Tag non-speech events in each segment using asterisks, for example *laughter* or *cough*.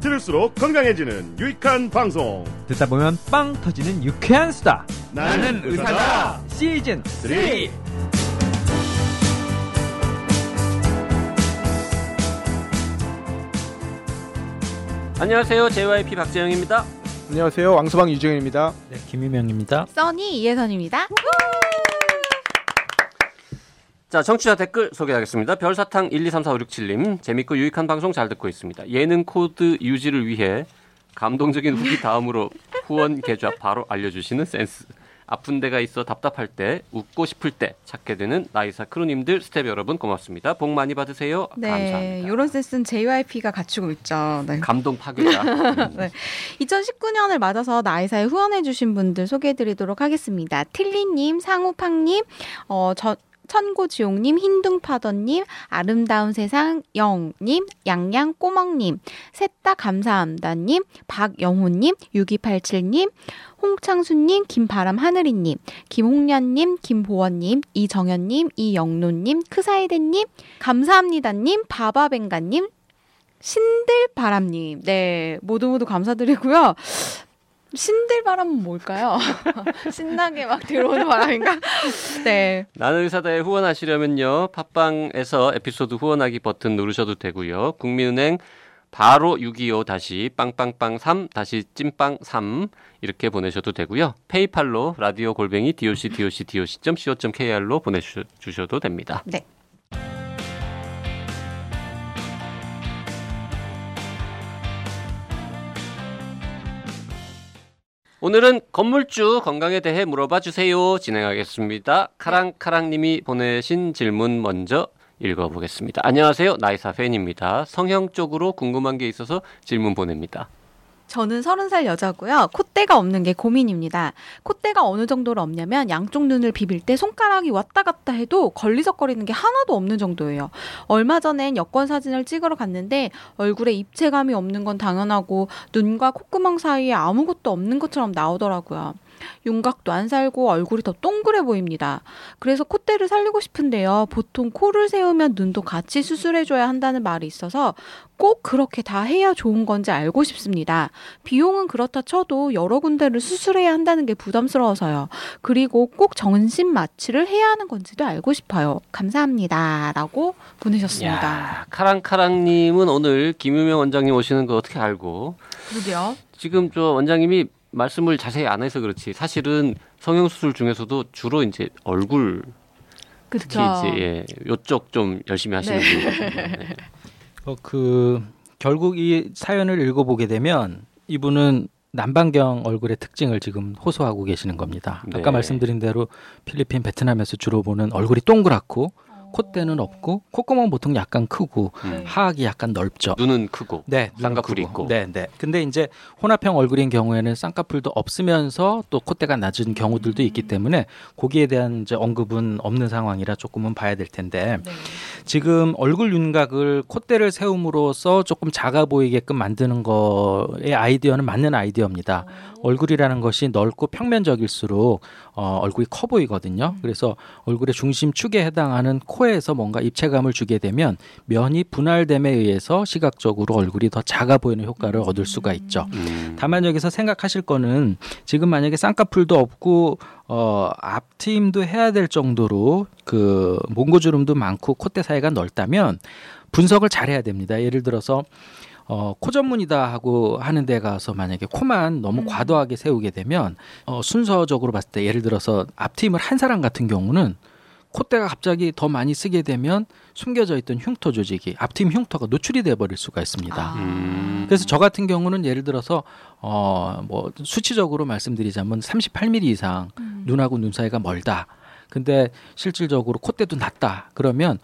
들을수록 건강해지는 유익한 방송 듣다 보면 빵 터지는 유쾌한 수다. 나는 의사다 시즌 3. 안녕하세요. JYP 박재영입니다. 안녕하세요. 왕수방 유정현입니다. 네, 김유명입니다. 써니 이혜선입니다. 자, 청취자 댓글 소개하겠습니다. 별사탕 12345677님, 재밌고 유익한 방송 잘 듣고 있습니다. 예능 코드 유지를 위해 감동적인 후기 다음으로 후원 계좌 바로 알려주시는 센스. 아픈 데가 있어 답답할 때, 웃고 싶을 때 찾게 되는 나의사 crew님들, 스태프 여러분 고맙습니다. 복 많이 받으세요. 네, 감사합니다. 요런 센스는 JYP가 갖추고 있죠. 네. 감동 파괴자. 음. *laughs* 네. 2019년을 맞아서 나의사에 후원해 주신 분들 소개해 드리도록 하겠습니다. 틀리님, 상우팡님, 어, 저, 천고지용님, 흰둥파더님, 아름다운 세상 영님, 양양꼬멍님, 셋다 감사합니다님, 박영호님, 6287님, 홍창수님, 김바람 하늘이님, 김홍련님, 김보원님, 이정현님, 이영노님, 크사이드님, 감사합니다님, 바바뱅가님, 신들바람님, 네 모두 모두 감사드리고요. 신들바람은 뭘까요? *laughs* 신나게 막 들어오는 바람인가? *laughs* 네. 나는 의사다에 후원하시려면요. 팟빵에서 에피소드 후원하기 버튼 누르셔도 되고요. 국민은행 바로 625 다시 빵빵빵 3 다시 찐빵 3 이렇게 보내셔도 되고요. 페이팔로 라디오 골뱅이 doc doc doc.co.kr로 보내주셔도 됩니다. 네. 오늘은 건물주 건강에 대해 물어봐 주세요. 진행하겠습니다. 카랑카랑님이 보내신 질문 먼저 읽어보겠습니다. 안녕하세요. 나이사 팬입니다. 성형 쪽으로 궁금한 게 있어서 질문 보냅니다. 저는 서른 살 여자고요. 콧대가 없는 게 고민입니다. 콧대가 어느 정도로 없냐면 양쪽 눈을 비빌 때 손가락이 왔다 갔다 해도 걸리적거리는 게 하나도 없는 정도예요. 얼마 전엔 여권 사진을 찍으러 갔는데 얼굴에 입체감이 없는 건 당연하고 눈과 콧구멍 사이에 아무것도 없는 것처럼 나오더라고요. 윤곽도 안 살고 얼굴이 더 동그래 보입니다. 그래서 콧대를 살리고 싶은데요. 보통 코를 세우면 눈도 같이 수술해줘야 한다는 말이 있어서 꼭 그렇게 다 해야 좋은 건지 알고 싶습니다. 비용은 그렇다 쳐도 여러 군데를 수술해야 한다는 게 부담스러워서요. 그리고 꼭 전신 마취를 해야 하는 건지도 알고 싶어요. 감사합니다. 라고 보내셨습니다. 야, 카랑카랑님은 오늘 김유명 원장님 오시는 거 어떻게 알고? 그러게요. 지금 저 원장님이 말씀을 자세히 안 해서 그렇지 사실은 성형 수술 중에서도 주로 이제 얼굴 특히 그렇죠. 이제 예, 요쪽 좀 열심히 하시는 네. 분이거든요. *laughs* 네. 어, 그 결국 이 사연을 읽어보게 되면 이분은 남반경 얼굴의 특징을 지금 호소하고 계시는 겁니다. 네. 아까 말씀드린 대로 필리핀, 베트남에서 주로 보는 얼굴이 동그랗고 콧대는 없고 콧구멍 보통 약간 크고 음. 하악이 약간 넓죠. 눈은 크고 네, 쌍꺼풀이 크고. 있고. 네, 네. 근데 이제 혼합형 얼굴인 경우에는 쌍꺼풀도 없으면서 또 콧대가 낮은 경우들도 있기 때문에 거기에 대한 이제 언급은 없는 상황이라 조금은 봐야 될 텐데 네. 지금 얼굴 윤곽을 콧대를 세움으로써 조금 작아 보이게끔 만드는 거의 아이디어는 맞는 아이디어입니다. 얼굴이라는 것이 넓고 평면적일수록 어, 얼굴이 커 보이거든요. 그래서 얼굴의 중심축에 해당하는 코 에서 뭔가 입체감을 주게 되면 면이 분할됨에 의해서 시각적으로 얼굴이 더 작아 보이는 효과를 얻을 수가 있죠. 음. 다만 여기서 생각하실 거는 지금 만약에 쌍꺼풀도 없고 어 앞트임도 해야 될 정도로 그 몽고주름도 많고 콧대 사이가 넓다면 분석을 잘 해야 됩니다. 예를 들어서 어, 코 전문이다 하고 하는 데 가서 만약에 코만 너무 과도하게 세우게 되면 어, 순서적으로 봤을 때 예를 들어서 앞트임을 한 사람 같은 경우는 콧대가 갑자기 더 많이 쓰게 되면 숨겨져 있던 흉터 조직이 앞트임 흉터가 노출이 돼 버릴 수가 있습니다. 음. 그래서 저 같은 경우는 예를 들어서 어뭐 수치적으로 말씀드리자면 38mm 이상 눈하고 눈 사이가 멀다. 근데 실질적으로 콧대도 낮다. 그러면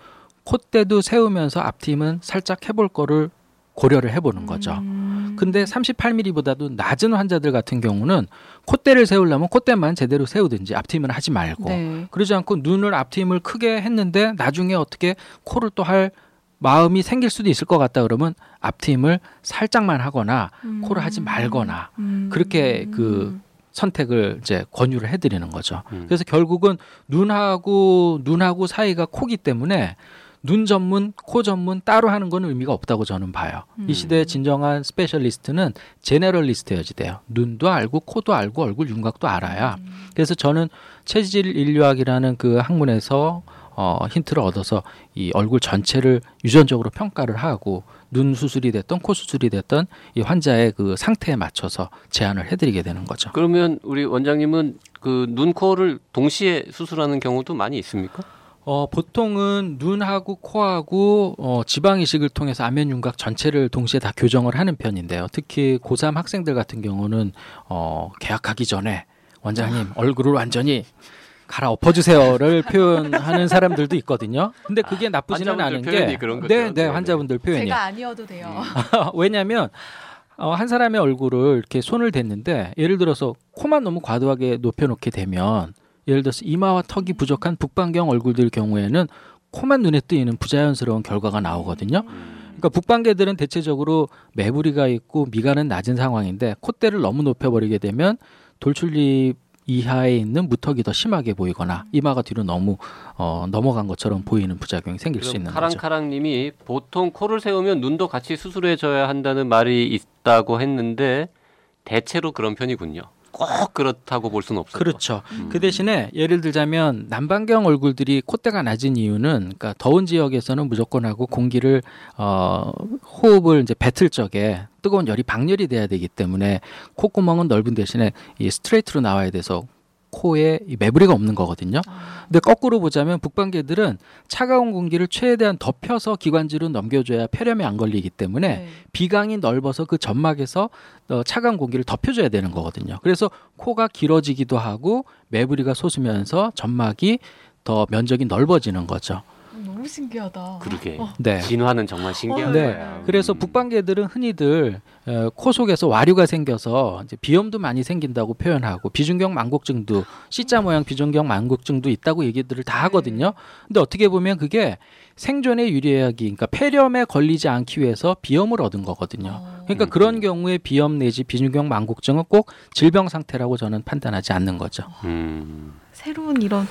콧대도 세우면서 앞팀은 살짝 해볼 거를 고려를 해보는 거죠. 음. 근데 38mm보다도 낮은 환자들 같은 경우는 콧대를 세우려면 콧대만 제대로 세우든지 앞팀은 하지 말고 네. 그러지 않고 눈을 앞팀을 크게 했는데 나중에 어떻게 코를 또 할 마음이 생길 수도 있을 것 같다 그러면 앞트임을 살짝만 하거나 음. 코를 하지 말거나 음. 그렇게 그 선택을 이제 권유를 해드리는 거죠. 음. 그래서 결국은 눈하고 눈하고 사이가 코기 때문에 눈 전문, 코 전문 따로 하는 건 의미가 없다고 저는 봐요. 음. 이 시대의 진정한 specialist는 generalist여야지 돼요. 눈도 알고 코도 알고 얼굴 윤곽도 알아야. 음. 그래서 저는 체질 인류학이라는 그 학문에서 어, 힌트를 얻어서 이 얼굴 전체를 유전적으로 평가를 하고 눈 수술이 됐던 코 수술이 됐던 이 환자의 그 상태에 맞춰서 제안을 해드리게 되는 거죠. 그러면 우리 원장님은 그 눈, 코를 동시에 수술하는 경우도 많이 있습니까? 어, 보통은 눈하고 코하고 어, 지방 이식을 통해서 안면 윤곽 전체를 동시에 다 교정을 하는 편인데요. 특히 고3 학생들 같은 경우는 어, 계약하기 전에 원장님 얼굴을 완전히 갈아 엎어 주세요를 *laughs* 표현하는 사람들도 있거든요. 근데 그게 나쁘지는 환자분들 않은 게 그런 거죠. 네, 네, 네, 네. 환자분들 표현이 제가 아니어도 돼요. *laughs* 왜냐하면 어, 한 사람의 얼굴을 이렇게 손을 댔는데 예를 들어서 코만 너무 과도하게 높여 놓게 되면 예를 들어서 이마와 턱이 부족한 북방경 얼굴들 경우에는 코만 눈에 띄는 부자연스러운 결과가 나오거든요. 그러니까 북방계들은 대체적으로 매부리가 있고 미간은 낮은 상황인데 콧대를 너무 높여버리게 되면 돌출입 이하에 있는 무턱이 더 심하게 보이거나 이마가 뒤로 너무 어, 넘어간 것처럼 보이는 부작용이 생길 수 있는 거죠. 카랑카랑님이 보통 코를 세우면 눈도 같이 수술해줘야 한다는 말이 있다고 했는데 대체로 그런 편이군요. 꼭 그렇다고 볼 수는 없어요. 그렇죠. 음. 그 대신에 예를 들자면 남방경 얼굴들이 콧대가 낮은 이유는 그러니까 더운 지역에서는 무조건 하고 공기를 어 호흡을 이제 뱉을 적에 뜨거운 열이 방열이 돼야 되기 때문에 콧구멍은 넓은 대신에 이 스트레이트로 나와야 돼서 코에 이 매부리가 없는 거거든요. 근데 거꾸로 보자면 북방개들은 차가운 공기를 최대한 덮여서 기관지로 넘겨줘야 폐렴에 안 걸리기 때문에 네. 비강이 넓어서 그 점막에서 어, 차가운 공기를 덮여줘야 되는 거거든요. 그래서 코가 길어지기도 하고 매부리가 솟으면서 점막이 더 면적이 넓어지는 거죠. 너무 신기하다. 그러게. 네. 진화는 정말 신기한 네. 거야. 그래서 음. 북방개들은 흔히들 어, 코 속에서 와류가 생겨서 이제 비염도 많이 생긴다고 표현하고 비중경 만곡증도 C자 모양 비중경 만곡증도 있다고 얘기들을 다 하거든요. 근데 어떻게 보면 그게 생존에 유리하기, 그러니까 폐렴에 걸리지 않기 위해서 비염을 얻은 거거든요. 어. 그러니까 음. 그런 경우에 비염 내지 비중경 만곡증은 꼭 질병 상태라고 저는 판단하지 않는 거죠. 음. 새로운 이런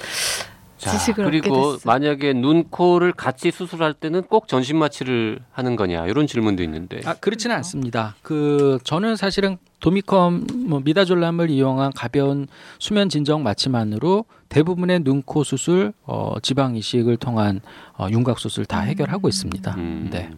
자, 지식을 그리고 됐어. 만약에 눈, 코를 같이 수술할 때는 꼭 전신 마취를 하는 거냐 이런 질문도 있는데. 아 그렇지는 않습니다. 그 저는 사실은 도미컴 뭐 미다졸람을 이용한 가벼운 수면 진정 마취만으로 대부분의 눈, 코 수술, 어, 지방 이식을 통한 어, 윤곽 수술 다 해결하고 있습니다. 음. 네.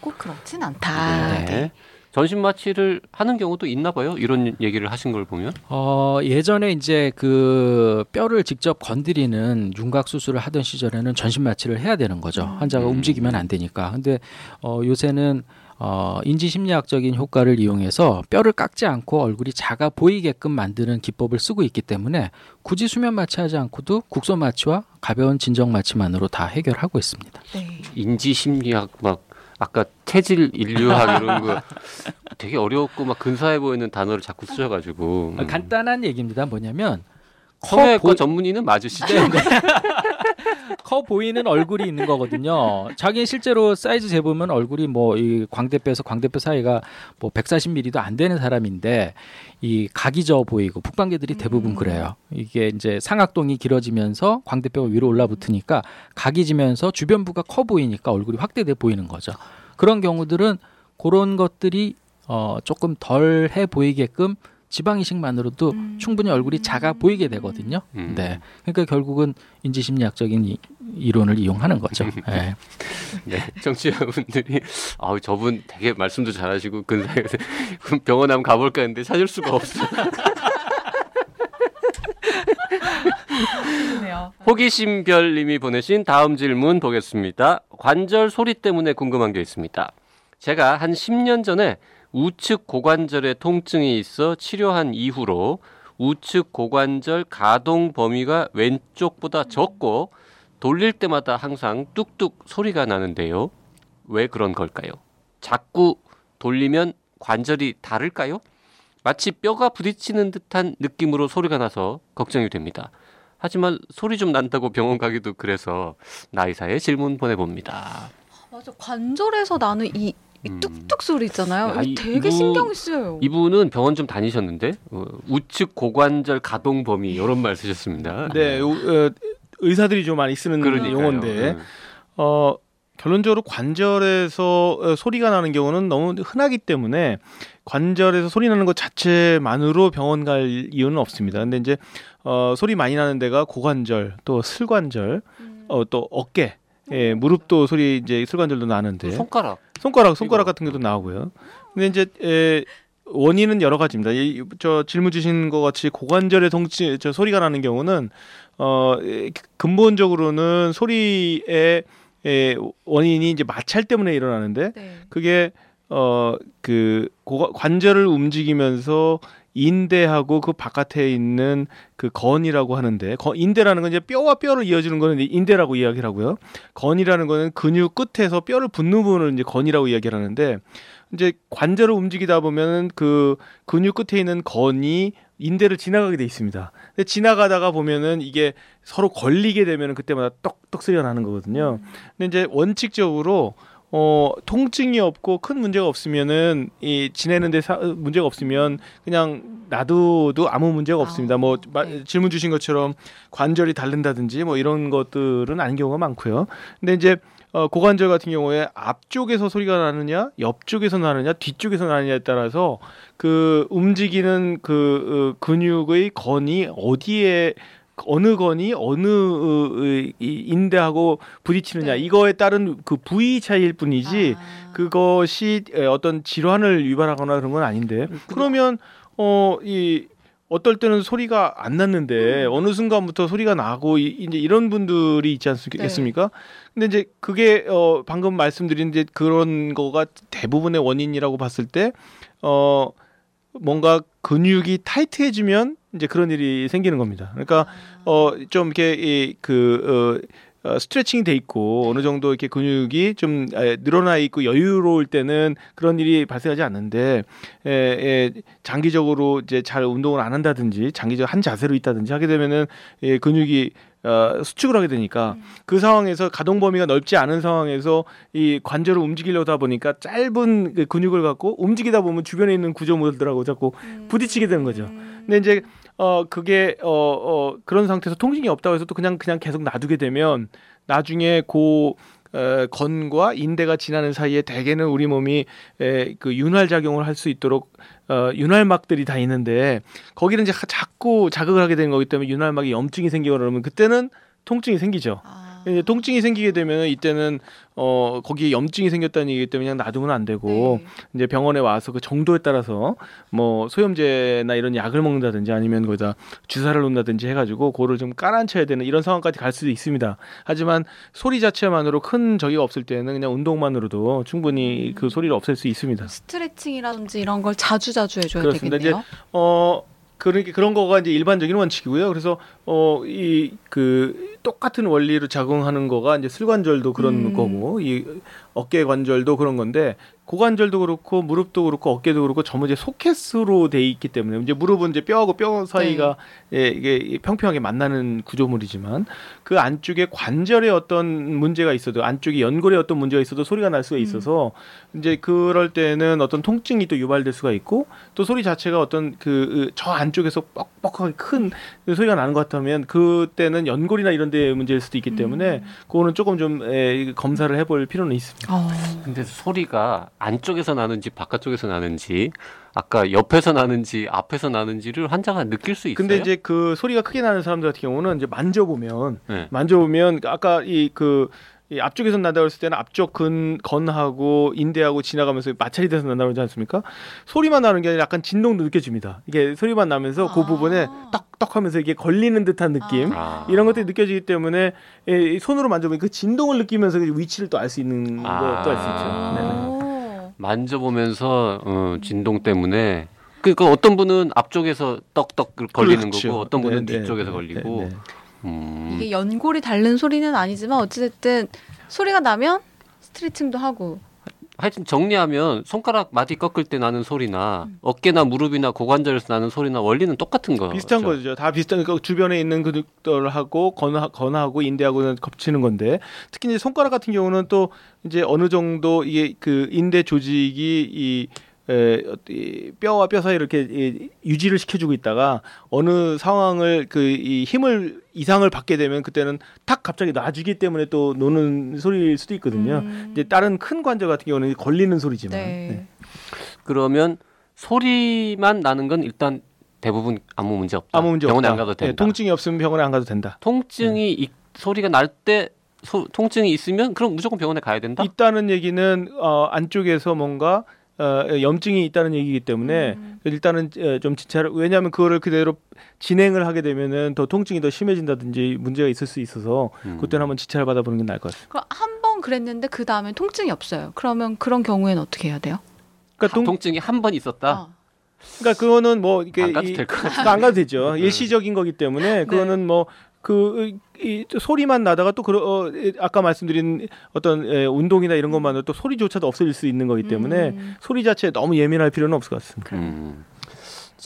꼭 그렇진 않다. 네. 네. 전신 마취를 하는 경우도 있나 봐요. 이런 얘기를 하신 걸 보면. 어, 예전에 이제 그 뼈를 직접 건드리는 윤곽 수술을 하던 시절에는 전신 마취를 해야 되는 거죠. 환자가 음. 움직이면 안 되니까. 근데 어, 요새는 어, 인지 심리학적인 효과를 이용해서 뼈를 깎지 않고 얼굴이 작아 보이게끔 만드는 기법을 쓰고 있기 때문에 굳이 수면 마취하지 않고도 국소 마취와 가벼운 진정 마취만으로 다 해결하고 있습니다. 네. 인지 심리학 막 아까 체질 인류학 이런 거 되게 어렵고 막 근사해 보이는 단어를 자꾸 쓰셔가지고 음. 아, 간단한 얘기입니다. 뭐냐면 성형외과 커, 보, 전문의는 맞으시죠? *laughs* 커 보이는 얼굴이 있는 거거든요. 자기 실제로 사이즈 재보면 얼굴이 뭐 이 광대뼈에서 광대뼈 사이가 뭐 140mm도 안 되는 사람인데 이 각이 져 보이고 북방개들이 대부분 음. 그래요. 이게 이제 상악동이 길어지면서 광대뼈가 위로 올라붙으니까 각이 지면서 주변부가 커 보이니까 얼굴이 확대돼 보이는 거죠. 그런 경우들은 그런 것들이 어 조금 덜 해 보이게끔 지방 이식만으로도 음. 충분히 얼굴이 작아 보이게 되거든요. 음. 네. 그러니까 결국은 인지심리학적인 이, 이론을 이용하는 거죠. 예. *laughs* 네, 청취자분들이 아우 저분 되게 말씀도 잘하시고 근사해서 그럼 *laughs* 병원 한번 가볼까 했는데 찾을 수가 없어. 호기심별님이 보내신 다음 질문 보겠습니다. 관절 소리 때문에 궁금한 게 있습니다. 제가 한 10년 전에 우측 고관절에 통증이 있어 치료한 이후로 우측 고관절 가동 범위가 왼쪽보다 적고 돌릴 때마다 항상 뚝뚝 소리가 나는데요. 왜 그런 걸까요? 자꾸 돌리면 관절이 다를까요? 마치 뼈가 부딪히는 듯한 느낌으로 소리가 나서 걱정이 됩니다. 하지만 소리 좀 난다고 병원 가기도 그래서 나이사에 질문 보내봅니다. 맞아 관절에서 나는 이 이 음. 뚝뚝 소리 있잖아요. 야, 이- 되게 이분- 신경 쓰여요. 이분은 병원 좀 다니셨는데 어, 우측 고관절 가동 범위 이런 말 쓰셨습니다. 네, 요- 어, 의사들이 좀 많이 쓰는 그러니까요. 용어인데 네. 어, 결론적으로 관절에서 어, 소리가 나는 경우는 너무 흔하기 때문에 관절에서 소리 나는 것 자체만으로 병원 갈 이유는 없습니다. 근데 이제 어, 소리 많이 나는 데가 고관절, 또 슬관절, 음. 어, 또 어깨, 예, 무릎도 소리 이제 슬관절도 나는데 손가락 손가락 손가락. 같은 것도 나오고요. 근데 이제 에, 원인은 여러 가지입니다. 이, 저 질문 주신 것 같이 고관절의 통증, 저 소리가 나는 경우는 어 에, 근본적으로는 소리의 에, 원인이 이제 마찰 때문에 일어나는데 네. 그게 어 그 관절을 움직이면서 인대하고 그 바깥에 있는 그 건이라고 하는데 거, 인대라는 건 이제 뼈와 뼈를 이어주는 거는 인대라고 이야기를 하고요. 건이라는 거는 근육 끝에서 뼈를 붙는 부분을 이제 건이라고 이야기를 하는데 이제 관절을 움직이다 보면은 그 근육 끝에 있는 건이 인대를 지나가게 돼 있습니다. 근데 지나가다가 보면은 이게 서로 걸리게 되면은 그때마다 떡떡 소리가 나는 거거든요. 근데 이제 원칙적으로 어 통증이 없고 큰 문제가 없으면은 이 지내는데 사, 문제가 없으면 그냥 놔둬도 아무 문제가 없습니다. 뭐 마- 네. 질문 주신 것처럼 관절이 닳는다든지 뭐 이런 것들은 아닌 경우가 많고요. 근데 이제 어, 고관절 같은 경우에 앞쪽에서 소리가 나느냐, 옆쪽에서 나느냐, 뒤쪽에서 나느냐에 따라서 그 움직이는 그 어, 근육의 건이 어디에 어느 건이 어느 인대하고 부딪히느냐 네. 이거에 따른 그 부위 차이일 뿐이지 아. 그것이 에, 어떤 질환을 유발하거나 그런 건 아닌데 그러면 어이 어떨 때는 소리가 안 났는데 음. 어느 순간부터 소리가 나고 이, 이제 이런 분들이 있지 않습니까? 근데 이제 그게 어 방금 말씀드린 이제 그런 거가 대부분의 원인이라고 봤을 때 어 뭔가 근육이 타이트해지면 이제 그런 일이 생기는 겁니다. 그러니까 어좀 이렇게 이그 어, 어, 스트레칭이 돼 있고 어느 정도 이렇게 근육이 좀 에, 늘어나 있고 여유로울 때는 그런 일이 발생하지 않는데 에, 에, 장기적으로 이제 잘 운동을 안 한다든지 장기적 한 자세로 있다든지 하게 되면은 예, 근육이 어, 수축을 하게 되니까 음. 그 상황에서 가동 범위가 넓지 않은 상황에서 이 관절을 움직이려다 보니까 짧은 그 근육을 갖고 움직이다 보면 주변에 있는 구조물들하고 자꾸 음. 부딪히게 되는 거죠. 근데 이제 어 그게 어 어 그런 상태에서 통증이 없다고 해서 또 그냥 그냥 계속 놔두게 되면 나중에 고 어, 건과 인대가 지나는 사이에 대개는 우리 몸이 에, 그 윤활 작용을 할 수 있도록 어, 윤활막들이 다 있는데 거기는 이제 자꾸 자극을 하게 되는 거기 때문에 윤활막이 염증이 생기거나 그러면 그때는 통증이 생기죠. 아. 이제 통증이 생기게 되면 이때는 어 거기에 염증이 생겼다는 얘기기 때문에 그냥 놔두면 안 되고 네. 이제 병원에 와서 그 정도에 따라서 뭐 소염제나 이런 약을 먹는다든지 아니면 거기다 주사를 놓는다든지 해가지고 그거를 좀 깔아앉혀야 되는 이런 상황까지 갈 수도 있습니다. 하지만 소리 자체만으로 큰 적이 없을 때는 그냥 운동만으로도 충분히 그 소리를 없앨 수 있습니다. 스트레칭이라든지 이런 걸 자주 자주 해줘야 그렇습니다. 되겠네요. 어 그렇게 그런 거가 이제 일반적인 원칙이고요. 그래서 어이그 똑같은 원리로 작용하는 거가 이제 슬관절도 그런 음. 거고 이 어깨 관절도 그런 건데 고관절도 그렇고 무릎도 그렇고 어깨도 그렇고 전부 이제 소켓으로 돼 있기 때문에 이제 무릎은 이제 뼈하고 뼈 사이가 예, 이게 평평하게 만나는 구조물이지만 그 안쪽에 관절에 어떤 문제가 있어도 안쪽에 연골에 어떤 문제가 있어도 소리가 날 수가 있어서 이제 그럴 때는 어떤 통증이 또 유발될 수가 있고 또 소리 자체가 어떤 그 저 안쪽에서 뻑뻑하게 큰 소리가 나는 것 같다면 그때는 연골이나 이런 데 문제일 수도 있기 때문에 그거는 조금 좀 에, 검사를 해볼 필요는 있습니다. 어. 근데 소리가 안쪽에서 나는지 바깥쪽에서 나는지 아까 옆에서 나는지 앞에서 나는지를 환자가 느낄 수 있어요. 근데 이제 그 소리가 크게 나는 사람들 같은 경우는 이제 만져보면 네. 만져보면 아까 이그 이 앞쪽에서 했을 때는 앞쪽 근 건하고 인대하고 지나가면서 마찰이 돼서 하지 않습니까? 소리만 나는 게 아니라 약간 진동도 느껴집니다. 이게 소리만 나면서 그 아. 부분에 떡떡하면서 이게 걸리는 듯한 느낌 아. 이런 것들이 느껴지기 때문에 이- 이 손으로 만져보면 그 진동을 느끼면서 그 위치를 또 알 수 있는 아. 것도 알 수 있죠. 네네. 오. 만져보면서 어, 진동 때문에 그러니까 어떤 분은 앞쪽에서 떡떡 걸리는 그렇죠. 거고 어떤 분은 네, 네, 뒤쪽에서 네, 걸리고 네, 네. 음. 이게 연골이 닳는 소리는 아니지만 어찌됐든 소리가 나면 스트레칭도 하고 하여튼 정리하면 손가락 마디 꺾을 때 나는 소리나 어깨나 무릎이나 고관절에서 나는 소리나 원리는 똑같은 거. 비슷한 거죠. 다 비슷한 그 주변에 있는 근육들하고 건하, 건하고 인대하고는 겹치는 건데 특히 이제 손가락 같은 경우는 또 이제 어느 정도 이게 그 인대 조직이 이 에, 이 뼈와 뼈 사이 이렇게 이, 유지를 시켜주고 있다가 어느 상황을 그 이 힘을 이상을 받게 되면 그때는 탁 갑자기 놔주기 때문에 또 노는 소리일 수도 있거든요. 음. 이제 다른 큰 관절 같은 경우는 걸리는 소리지만 네. 네. 그러면 소리만 나는 건 일단 대부분 아무 문제 없다. 아무 문제 병원에 없다. 안 가도 된다. 네, 통증이 없으면 병원에 안 가도 된다. 통증이 이, 소리가 날때 통증이 있으면 그럼 무조건 병원에 가야 된다. 있다는 얘기는 어, 안쪽에서 뭔가 어, 염증이 있다는 얘기이기 때문에 음. 일단은 어, 좀 진찰 왜냐하면 그거를 그대로 진행을 하게 되면은 더 통증이 더 심해진다든지 문제가 있을 수 있어서 음. 그때는 한번 진찰을 받아보는 게 나을 것 같습니다. 그럼 한 번 그랬는데 그 다음에 통증이 없어요. 그러면 그런 경우에는 어떻게 해야 돼요? 그러니까, 동, 통증이 한 번 있었다. 어. 그러니까 그거는 뭐 이게 안 가도 이- 될것 같아요. 그러니까 안 가도 되죠. 일시적인 거기 때문에 그거는 뭐 그 이, 소리만 나다가 또 그, 어, 이- 아까 말씀드린 어떤 에, 운동이나 이런 것만으로 또 소리조차도 없어질 수 있는 거기 때문에 음. 소리 자체에 너무 예민할 필요는 없을 것 같습니다. 음.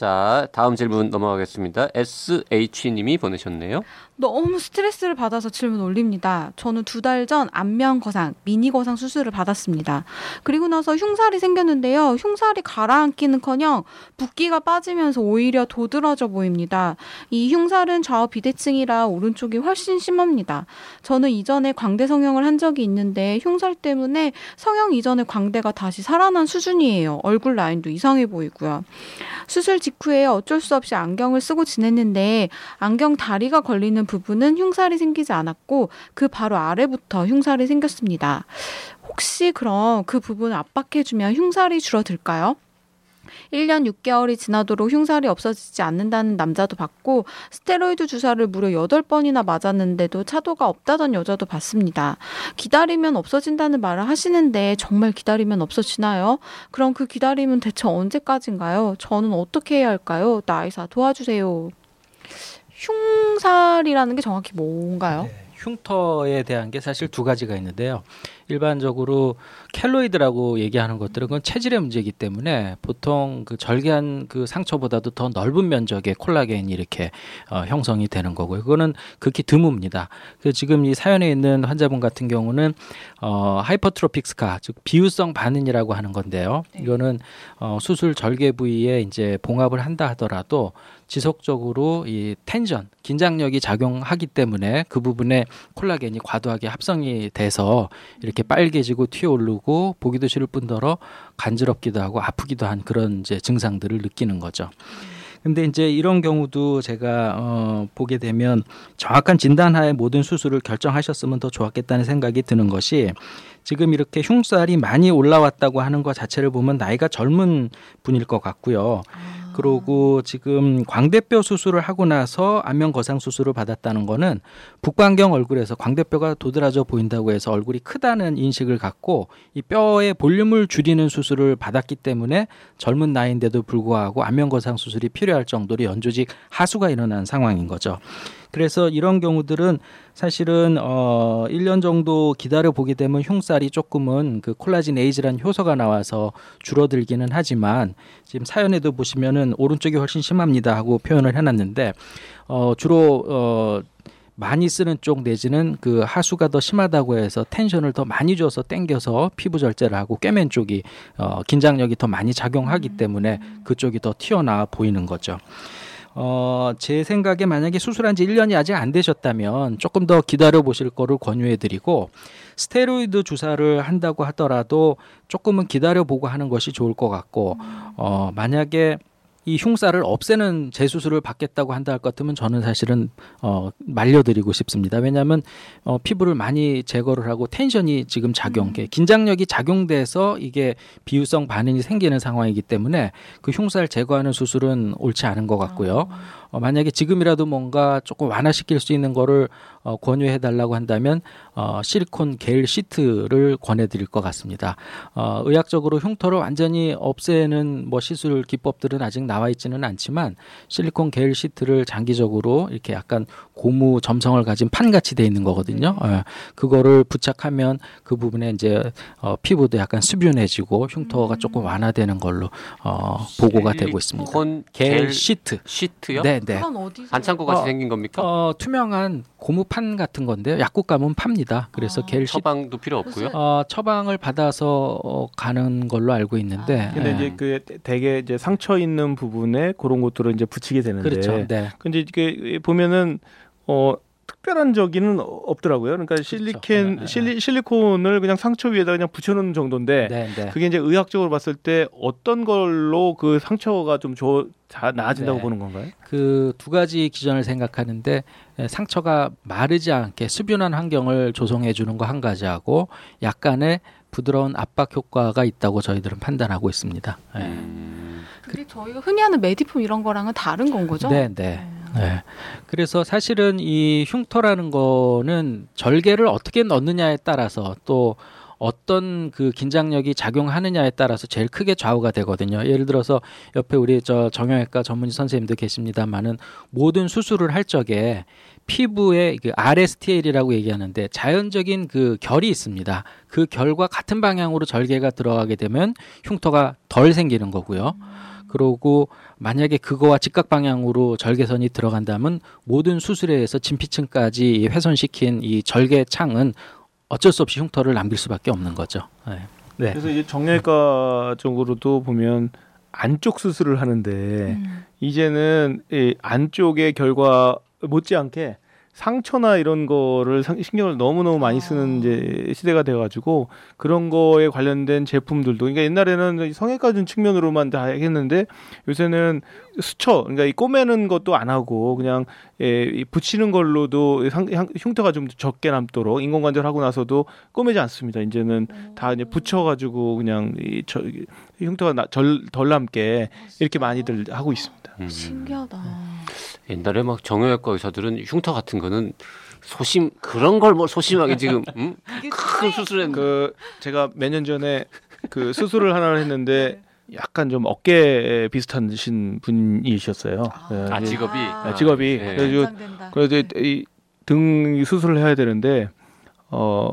자, 다음 질문 넘어가겠습니다. SH님이 보내셨네요. 너무 스트레스를 받아서 질문 올립니다. 저는 두 달 전 안면 거상, 미니 거상 수술을 받았습니다. 그리고 나서 흉살이 생겼는데요. 흉살이 가라앉기는 커녕 붓기가 빠지면서 오히려 도드라져 보입니다. 이 흉살은 좌우 비대칭이라 오른쪽이 훨씬 심합니다. 저는 이전에 광대 성형을 한 적이 있는데 흉살 때문에 성형 이전의 광대가 다시 살아난 수준이에요. 얼굴 라인도 이상해 보이고요. 수술 직후에 어쩔 수 없이 안경을 쓰고 지냈는데 안경 다리가 걸리는 부분은 흉살이 생기지 않았고 그 바로 아래부터 흉살이 생겼습니다. 혹시 그럼 그 부분을 압박해주면 흉살이 줄어들까요? 1년 6개월이 지나도록 흉살이 없어지지 않는다는 남자도 봤고 스테로이드 주사를 무려 8번이나 맞았는데도 차도가 없다던 여자도 봤습니다. 기다리면 없어진다는 말을 하시는데 정말 기다리면 없어지나요? 그럼 그 기다림은 대체 언제까지인가요? 저는 어떻게 해야 할까요? 나이사 도와주세요. 흉살이라는 게 정확히 뭔가요? 네, 흉터에 대한 게 사실 두 가지가 있는데요. 일반적으로 켈로이드라고 얘기하는 것들은 그건 체질의 문제이기 때문에 보통 그 절개한 그 상처보다도 더 넓은 면적의 콜라겐이 이렇게 어, 형성이 되는 거고요. 그거는 극히 드뭅니다. 그 지금 이 사연에 있는 환자분 같은 경우는 어, 하이퍼트로픽 스카, 즉 비유성 반응이라고 하는 건데요. 네. 이거는 어, 수술 절개 부위에 이제 봉합을 한다 하더라도 지속적으로 이 텐전 긴장력이 작용하기 때문에 그 부분에 콜라겐이 과도하게 합성이 돼서 이렇게 빨개지고 튀어오르고 보기도 싫을 뿐더러 간지럽기도 하고 아프기도 한 그런 이제 증상들을 느끼는 거죠. 근데 이제 이런 경우도 제가 어 보게 되면 정확한 진단하에 모든 수술을 결정하셨으면 더 좋았겠다는 생각이 드는 것이 지금 이렇게 흉살이 많이 올라왔다고 하는 것 자체를 보면 나이가 젊은 분일 것 같고요. 그러고 지금 광대뼈 수술을 하고 나서 안면 거상 수술을 받았다는 거는 북광경 얼굴에서 광대뼈가 도드라져 보인다고 해서 얼굴이 크다는 인식을 갖고 이 뼈의 볼륨을 줄이는 수술을 받았기 때문에 젊은 나이인데도 불구하고 안면 거상 수술이 필요할 정도로 연조직 하수가 일어난 상황인 거죠. 그래서 이런 경우들은 사실은 어 1년 정도 기다려 보게 되면 흉살이 조금은 그 콜라진 에이즈라는 효소가 나와서 줄어들기는 하지만 지금 사연에도 보시면은 오른쪽이 훨씬 심합니다 하고 표현을 해 놨는데 어 주로 어 많이 쓰는 쪽 내지는 그 하수가 더 심하다고 해서 텐션을 더 많이 줘서 땡겨서 피부 절제를 하고 꿰맨 쪽이 어 긴장력이 더 많이 작용하기 때문에 그쪽이 더 튀어나와 보이는 거죠. 어, 제 생각에 만약에 수술한 지 1년이 아직 안 되셨다면 조금 더 기다려 보실 거를 권유해 드리고 스테로이드 주사를 한다고 하더라도 조금은 기다려 보고 하는 것이 좋을 것 같고 어, 만약에 이 흉살을 없애는 재수술을 받겠다고 한다 할 것 같으면 저는 사실은 어, 말려드리고 싶습니다. 왜냐하면 어, 피부를 많이 제거를 하고 텐션이 지금 작용, 게 긴장력이 작용돼서 이게 비유성 반응이 생기는 상황이기 때문에 그 흉살 제거하는 수술은 옳지 않은 것 같고요. 어, 만약에 지금이라도 뭔가 조금 완화시킬 수 있는 거를 어, 권유해 달라고 한다면 어, 실리콘 겔 시트를 권해 드릴 것 같습니다. 어, 의학적으로 흉터를 완전히 없애는 뭐 시술 기법들은 아직 나와 있지는 않지만 실리콘 겔 시트를 장기적으로 이렇게 약간 고무 점성을 가진 판 같이 돼 있는 거거든요. 예, 그거를 부착하면 그 부분에 이제 어, 피부도 약간 수변해지고 흉터가 조금 완화되는 걸로 어, 보고가 되고 있습니다. 겔 시트. 시트요? 네, 네. 그건 어디서? 반창고 같이 어, 생긴 겁니까? 어, 투명한 고무판 같은 건데요. 약국 가면 팝니다. 그래서 아. 겔 처방도 필요 없고요. 어, 처방을 받아서 어, 가는 걸로 알고 있는데. 아. 근데 예. 이제 그 대개 이제 상처 있는 부분에 그런 것들을 이제 붙이게 되는데 그렇죠. 네. 근데 이게 보면은 어 특별한 적이는 없더라고요. 그러니까 실리콘 네, 네, 실리, 실리콘을 그냥 상처 위에다 그냥 붙여놓는 정도인데 네, 네. 그게 이제 의학적으로 봤을 때 어떤 걸로 그 상처가 좀 좋, 자, 나아진다고 네. 보는 건가요? 그 두 가지 기전을 생각하는데 에, 상처가 마르지 않게 수변한 환경을 조성해 주는 거 한 가지하고 약간의 부드러운 압박 효과가 있다고 저희들은 판단하고 있습니다. 예. 음, 그게 저희가 흔히 하는 메디품 이런 거랑은 다른 건 거죠? 네, 네. 네. 그래서 사실은 이 흉터라는 거는 절개를 어떻게 넣느냐에 따라서 또 어떤 그 긴장력이 작용하느냐에 따라서 제일 크게 좌우가 되거든요. 예를 들어서 옆에 우리 저 정형외과 전문의 선생님도 계십니다만은 모든 수술을 할 적에 피부에 그 RSTL이라고 얘기하는데 자연적인 그 결이 있습니다. 그 결과 같은 방향으로 절개가 들어가게 되면 흉터가 덜 생기는 거고요. 그러고 만약에 그거와 직각 방향으로 절개선이 들어간다면 모든 수술에 의해서 진피층까지 훼손시킨 이 절개 창은 어쩔 수 없이 흉터를 남길 수밖에 없는 거죠. 네. 네. 그래서 이제 정형외과 쪽으로도 보면 안쪽 수술을 하는데 음. 이제는 이 안쪽의 결과 못지않게 상처나 이런 거를 상- 신경을 너무너무 많이 아. 쓰는 이제 시대가 돼가지고 그런 거에 관련된 제품들도 그러니까 옛날에는 성형외과적인 측면으로만 다 했는데 요새는 수처 그러니까 이 꼬매는 것도 안 하고 그냥 예, 이 붙이는 걸로도 상, 향- 흉터가 좀 적게 남도록 인공관절 하고 나서도 꼬매지 않습니다. 이제는 다 이제 붙여가지고 그냥 이, 저, 이 흉터가 나, 절, 덜 남게 이렇게 많이들 하고 있습니다. 음. 신기하다. 옛날에 막 정형외과 의사들은 흉터 같은 거는 소심 그런 걸 뭐 소심하게 지금 음? *laughs* 큰 수술했는데 그 제가 몇 년 전에 그 수술을 하나를 했는데 약간 좀 어깨 비슷하신 분이셨어요. 예, 아, 이제 직업이? 네, 직업이 네. 그래가지고 긴장된다. 그래서 이등 수술을 해야 되는데 어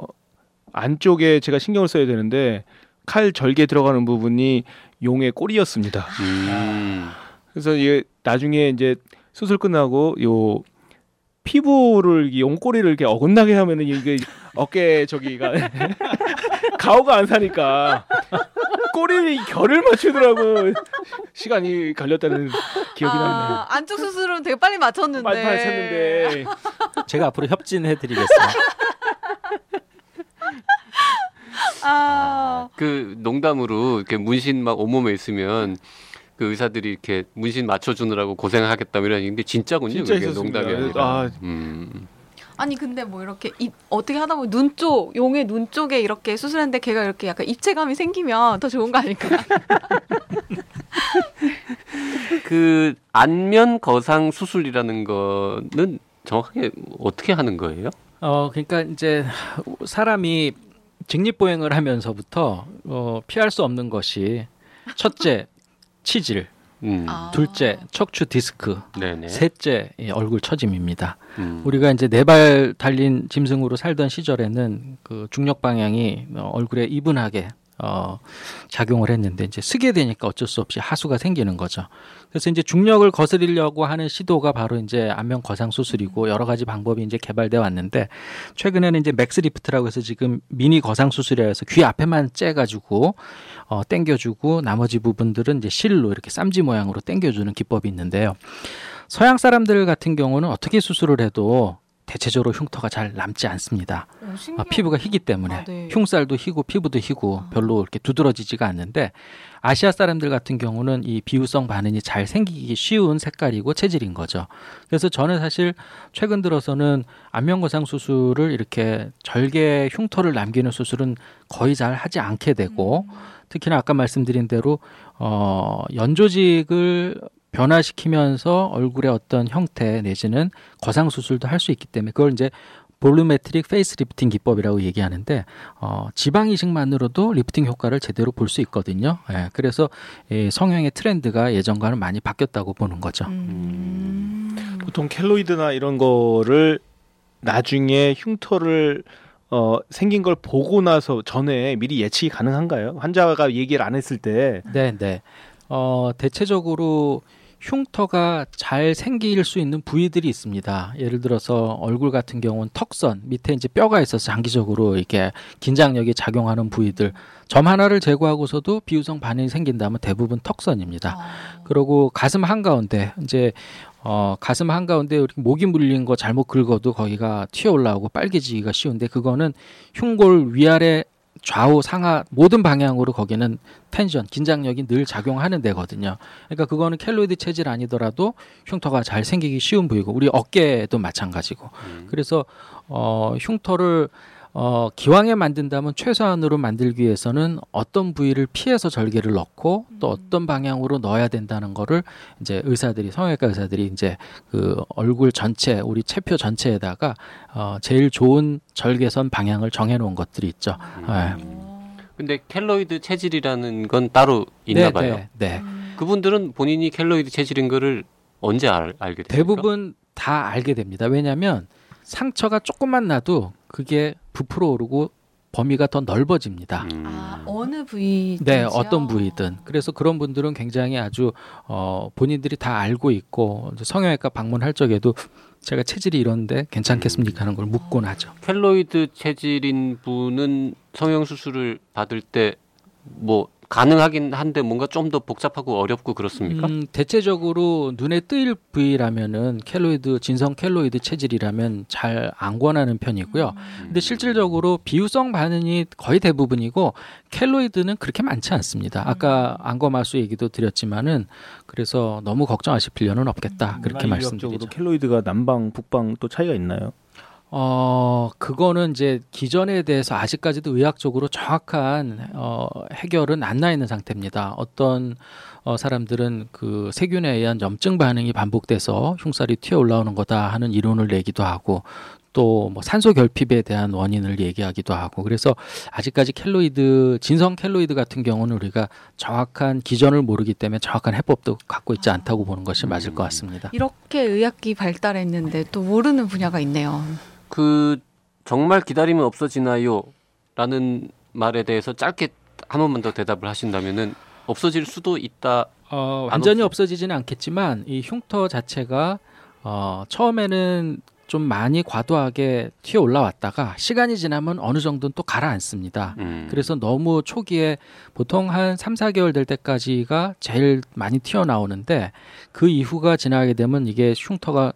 안쪽에 제가 신경을 써야 되는데 칼 절개 들어가는 부분이 용의 꼬리였습니다. 음. 그래서 이게 나중에 이제 수술 끝나고 요 피부를 이 용꼬리를 이렇게 어긋나게 하면은 이게 어깨 저기가 *laughs* *laughs* 가오가 안 사니까 꼬리 결을 맞추더라고 시간이 걸렸다는 기억이 나네요. 아, 안쪽 수술은 되게 빨리 맞췄는데. 많이 맞췄는데 제가 앞으로 협진해 드리겠습니다. 아, 그 농담으로 이렇게 문신 막 온몸에 있으면 그 의사들이 이렇게 문신 맞춰주느라고 고생하겠다 이런 얘기인데 진짜군요. 진짜 그게. 농담이 아니라. 아. 음. 아니 근데 뭐 이렇게 입 어떻게 하다 보면 눈 쪽 용의 눈 쪽에 이렇게 수술했는데 걔가 이렇게 약간 입체감이 생기면 더 좋은 거 아닐까? *laughs* 그 안면 거상 수술이라는 거는 정확하게 어떻게 하는 거예요? 어, 그러니까 이제 사람이 직립보행을 하면서부터 어, 피할 수 없는 것이 첫째 치질, 음. 아. 둘째 척추 디스크, 네네. 셋째 이 얼굴 처짐입니다. 음. 우리가 이제 네 발 달린 짐승으로 살던 시절에는 그 중력 방향이 어, 얼굴에 even하게 어, 작용을 했는데 이제 서게 되니까 어쩔 수 없이 하수가 생기는 거죠. 그래서 이제 중력을 거스르려고 하는 시도가 바로 이제 안면 거상 수술이고 여러 가지 방법이 이제 개발돼 왔는데 최근에는 이제 MACS lift라고 해서 지금 미니 거상 수술이라 해서 귀 앞에만 째 가지고 어, 땡겨주고 나머지 부분들은 이제 실로 이렇게 쌈지 모양으로 땡겨주는 기법이 있는데요. 서양 사람들 같은 경우는 어떻게 수술을 해도 대체적으로 흉터가 잘 남지 않습니다. 오, 아, 신기하다. 피부가 희기 때문에 아, 네. 흉살도 희고 피부도 희고 아. 별로 이렇게 두드러지지가 않는데 아시아 사람들 같은 경우는 이 비유성 반응이 잘 생기기 쉬운 색깔이고 체질인 거죠. 그래서 저는 사실 최근 들어서는 안면거상 수술을 이렇게 절개 흉터를 남기는 수술은 거의 잘 하지 않게 되고 음. 특히나 아까 말씀드린 대로 어 연조직을 변화시키면서 얼굴의 어떤 형태 내지는 거상 수술도 할 수 있기 때문에 그걸 이제 volumetric face lifting 기법이라고 얘기하는데 어, 지방 이식만으로도 리프팅 효과를 제대로 볼 수 있거든요. 예, 그래서 이 성형의 트렌드가 예전과는 많이 바뀌었다고 보는 거죠. 음. 보통 켈로이드나 이런 거를 나중에 흉터를 어, 생긴 걸 보고 나서 전에 미리 예측이 가능한가요? 환자가 얘기를 안 했을 때 네, 네. 어, 대체적으로 흉터가 잘 생길 수 있는 부위들이 있습니다. 예를 들어서 얼굴 같은 경우는 턱선 밑에 이제 뼈가 있어서 장기적으로 이렇게 긴장력이 작용하는 부위들 점 하나를 제거하고서도 비유성 반응이 생긴다면 대부분 턱선입니다. 아. 그리고 가슴 한 가운데 이제 어 가슴 한가운데 이렇게 목이 물린 거 잘못 긁어도 거기가 튀어 올라오고 빨개지기가 쉬운데 그거는 흉골 위아래 좌우 상하 모든 방향으로 거기는 텐션 긴장력이 늘 작용하는 데거든요. 그러니까 그거는 켈로이드 체질 아니더라도 흉터가 잘 생기기 쉬운 부위고 우리 어깨도 마찬가지고 음. 그래서 어 흉터를 어 기왕에 만든다면 최소한으로 만들기 위해서는 어떤 부위를 피해서 절개를 넣고 또 어떤 방향으로 넣어야 된다는 거를 이제 의사들이 성형외과 의사들이 이제 그 얼굴 전체 우리 체표 전체에다가 어 제일 좋은 절개선 방향을 정해 놓은 것들이 있죠. 네. 근데 켈로이드 체질이라는 건 따로 있나 네, 봐요. 네, 네. 그분들은 본인이 켈로이드 체질인 거를 언제 알, 알게 됩니까? 대부분 다 알게 됩니다. 왜냐하면 상처가 조금만 나도 그게 부풀어 오르고 범위가 더 넓어집니다. 음. 아, 어느 부위? 네, 어떤 부위든. 그래서 그런 분들은 굉장히 아주 어 본인들이 다 알고 있고 성형외과 방문할 적에도 제가 체질이 이런데 괜찮겠습니까 하는 걸 묻곤 하죠. 켈로이드 체질인 분은 성형 수술을 받을 때 뭐 가능하긴 한데 뭔가 좀 더 복잡하고 어렵고 그렇습니까? 음, 대체적으로 눈에 뜨일 부위라면은 켈로이드 진성 켈로이드 체질이라면 잘 안 권하는 편이고요. 근데 실질적으로 비유성 반응이 거의 대부분이고 켈로이드는 그렇게 많지 않습니다. 아까 안검하수 얘기도 드렸지만은 그래서 너무 걱정하실 필요는 없겠다 그렇게 문화인류학적으로 말씀드리죠. 켈로이드가 남방 북방 또 차이가 있나요? 어 그거는 이제 기전에 대해서 아직까지도 의학적으로 정확한 어 해결은 안 나 있는 상태입니다. 어떤 어 사람들은 그 세균에 의한 염증 반응이 반복돼서 흉살이 튀어 올라오는 거다 하는 이론을 내기도 하고 또 뭐 산소 결핍에 대한 원인을 얘기하기도 하고 그래서 아직까지 켈로이드 진성 켈로이드 같은 경우는 우리가 정확한 기전을 모르기 때문에 정확한 해법도 갖고 있지 않다고 보는 것이 맞을 것 같습니다. 이렇게 의학이 발달했는데 또 모르는 분야가 있네요. 그 정말 기다리면 없어지나요? 라는 말에 대해서 짧게 한 번만 더 대답을 하신다면은 없어질 수도 있다. 어, 안 완전히 없- 없어지지는 않겠지만 이 흉터 자체가 어, 처음에는 좀 많이 과도하게 튀어 올라왔다가 시간이 지나면 어느 정도는 또 가라앉습니다. 음. 그래서 너무 초기에 보통 한 3, 4개월 될 때까지가 제일 많이 튀어나오는데 그 이후가 지나게 되면 이게 흉터가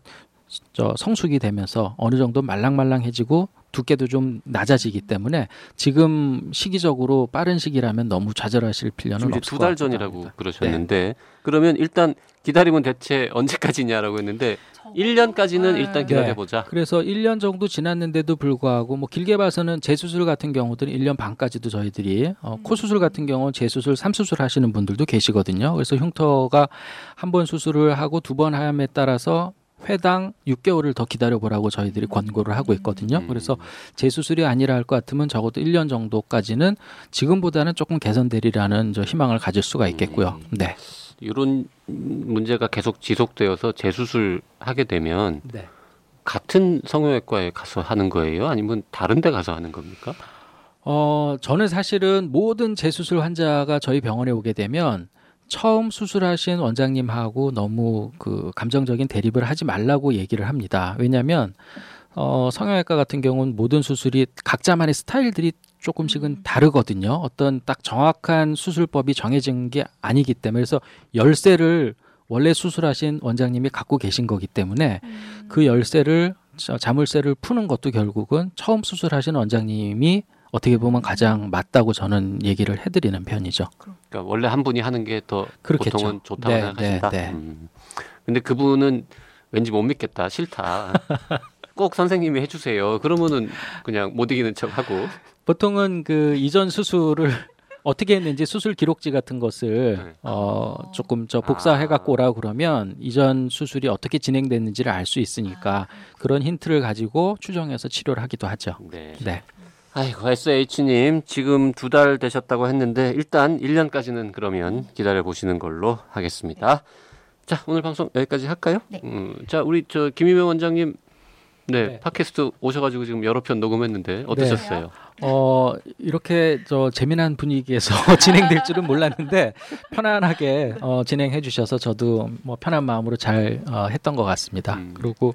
저 성숙이 되면서 어느 정도 말랑말랑해지고 두께도 좀 낮아지기 때문에 지금 시기적으로 빠른 시기라면 너무 좌절하실 필요는 없을 두것달 같습니다. 전이라고 그러셨는데 그러면 일단 기다리면 대체 *laughs* 언제까지냐라고 했는데 1년까지는 일단 기다려 보자. 그래서 1년 정도 지났는데도 불구하고 뭐 길게 봐서는 재수술 같은 경우들은 1년 반까지도 저희들이 어, 코 수술 같은 경우는 재수술, 삼수술 하시는 분들도 계시거든요. 그래서 흉터가 한 번 수술을 하고 두 번 함에 따라서 회당 6개월을 더 기다려 보라고 저희들이 권고를 하고 있거든요. 음. 그래서 재수술이 아니라 할 것 같으면 적어도 1년 정도까지는 지금보다는 조금 개선되리라는 저 희망을 가질 수가 있겠고요. 네. 이런 문제가 계속 지속되어서 재수술 하게 되면 네. 같은 성형외과에 가서 하는 거예요? 아니면 다른 데 가서 하는 겁니까? 어, 저는 사실은 모든 재수술 환자가 저희 병원에 오게 되면 처음 수술하신 원장님하고 너무 그 감정적인 대립을 하지 말라고 얘기를 합니다. 왜냐하면 어, 성형외과 같은 경우는 모든 수술이 각자만의 스타일들이 조금씩은 다르거든요. 어떤 딱 정확한 수술법이 정해진 게 아니기 때문에 그래서 열쇠를 원래 수술하신 원장님이 갖고 계신 거기 때문에 그 열쇠를 저 자물쇠를 푸는 것도 결국은 처음 수술하신 원장님이 어떻게 보면 가장 맞다고 저는 얘기를 해드리는 편이죠. 그러니까 원래 한 분이 하는 게 더. 보통은 좋다고 네, 생각하신다. 네, 네. 음. 근데 그분은 왠지 못 믿겠다, 싫다. *laughs* 꼭 선생님이 해주세요. 그러면은 그냥 못 이기는 척하고 보통은 그 이전 수술을 *laughs* 어떻게 했는지 수술 기록지 같은 것을 네. 어 조금 저 복사해 갖고 오라고 그러면 이전 수술이 어떻게 진행됐는지를 알 수 있으니까 그런 힌트를 가지고 추정해서 치료를 하기도 하죠. 네. 네. 아이고 SH님 지금 두 달 되셨다고 했는데 일단 1년까지는 그러면 기다려 보시는 걸로 하겠습니다. 자 오늘 방송 여기까지 할까요? 네. 음, 자 우리 저 김희명 원장님 네, 네. 팟캐스트 오셔가지고 지금 여러 편 녹음했는데 어떠셨어요? 어 이렇게 저 재미난 분위기에서 *laughs* 진행될 줄은 몰랐는데 편안하게 어, 진행해 주셔서 저도 뭐 편한 마음으로 잘 어, 했던 것 같습니다. 음. 그리고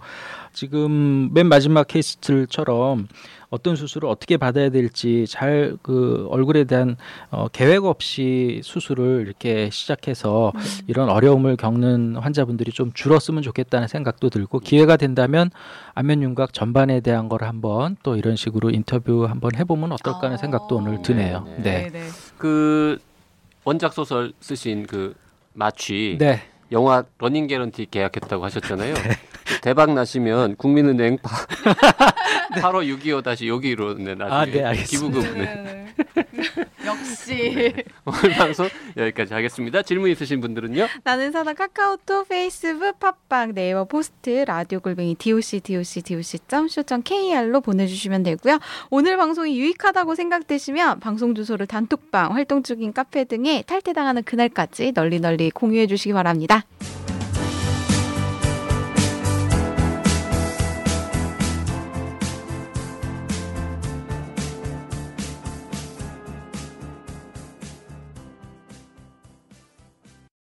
지금 맨 마지막 케이스들처럼 어떤 수술을 어떻게 받아야 될지 잘 그 얼굴에 대한 어, 계획 없이 수술을 이렇게 시작해서 이런 어려움을 겪는 환자분들이 좀 줄었으면 좋겠다는 생각도 들고 기회가 된다면 안면 윤곽 전반에 대한 걸 한번 또 이런 식으로 인터뷰 한번 해보면 어떨까 하는 어. 생각도 오늘 드네요. 네, 네. 네. 그 원작 소설 쓰신 그 마취 네. 영화 러닝 개런티 계약했다고 하셨잖아요. *laughs* 네. 대박 나시면 국민은행 *laughs* 8562호 다시 여기로 네, 나중에 아, 네, 알겠습니다. 기부금 네. *laughs* 역시 오늘 방송 여기까지 하겠습니다. 질문 있으신 분들은요. 나는 의사다 카카오톡, 페이스북, 팟빵, 네이버 포스트, 라디오 골뱅이 doc doc doc 쇼 kr로 보내주시면 되고요. 오늘 방송이 유익하다고 생각되시면 방송 주소를 단톡방, 활동 중인 카페 등에 탈퇴당하는 그날까지 널리 널리 공유해 주시기 바랍니다.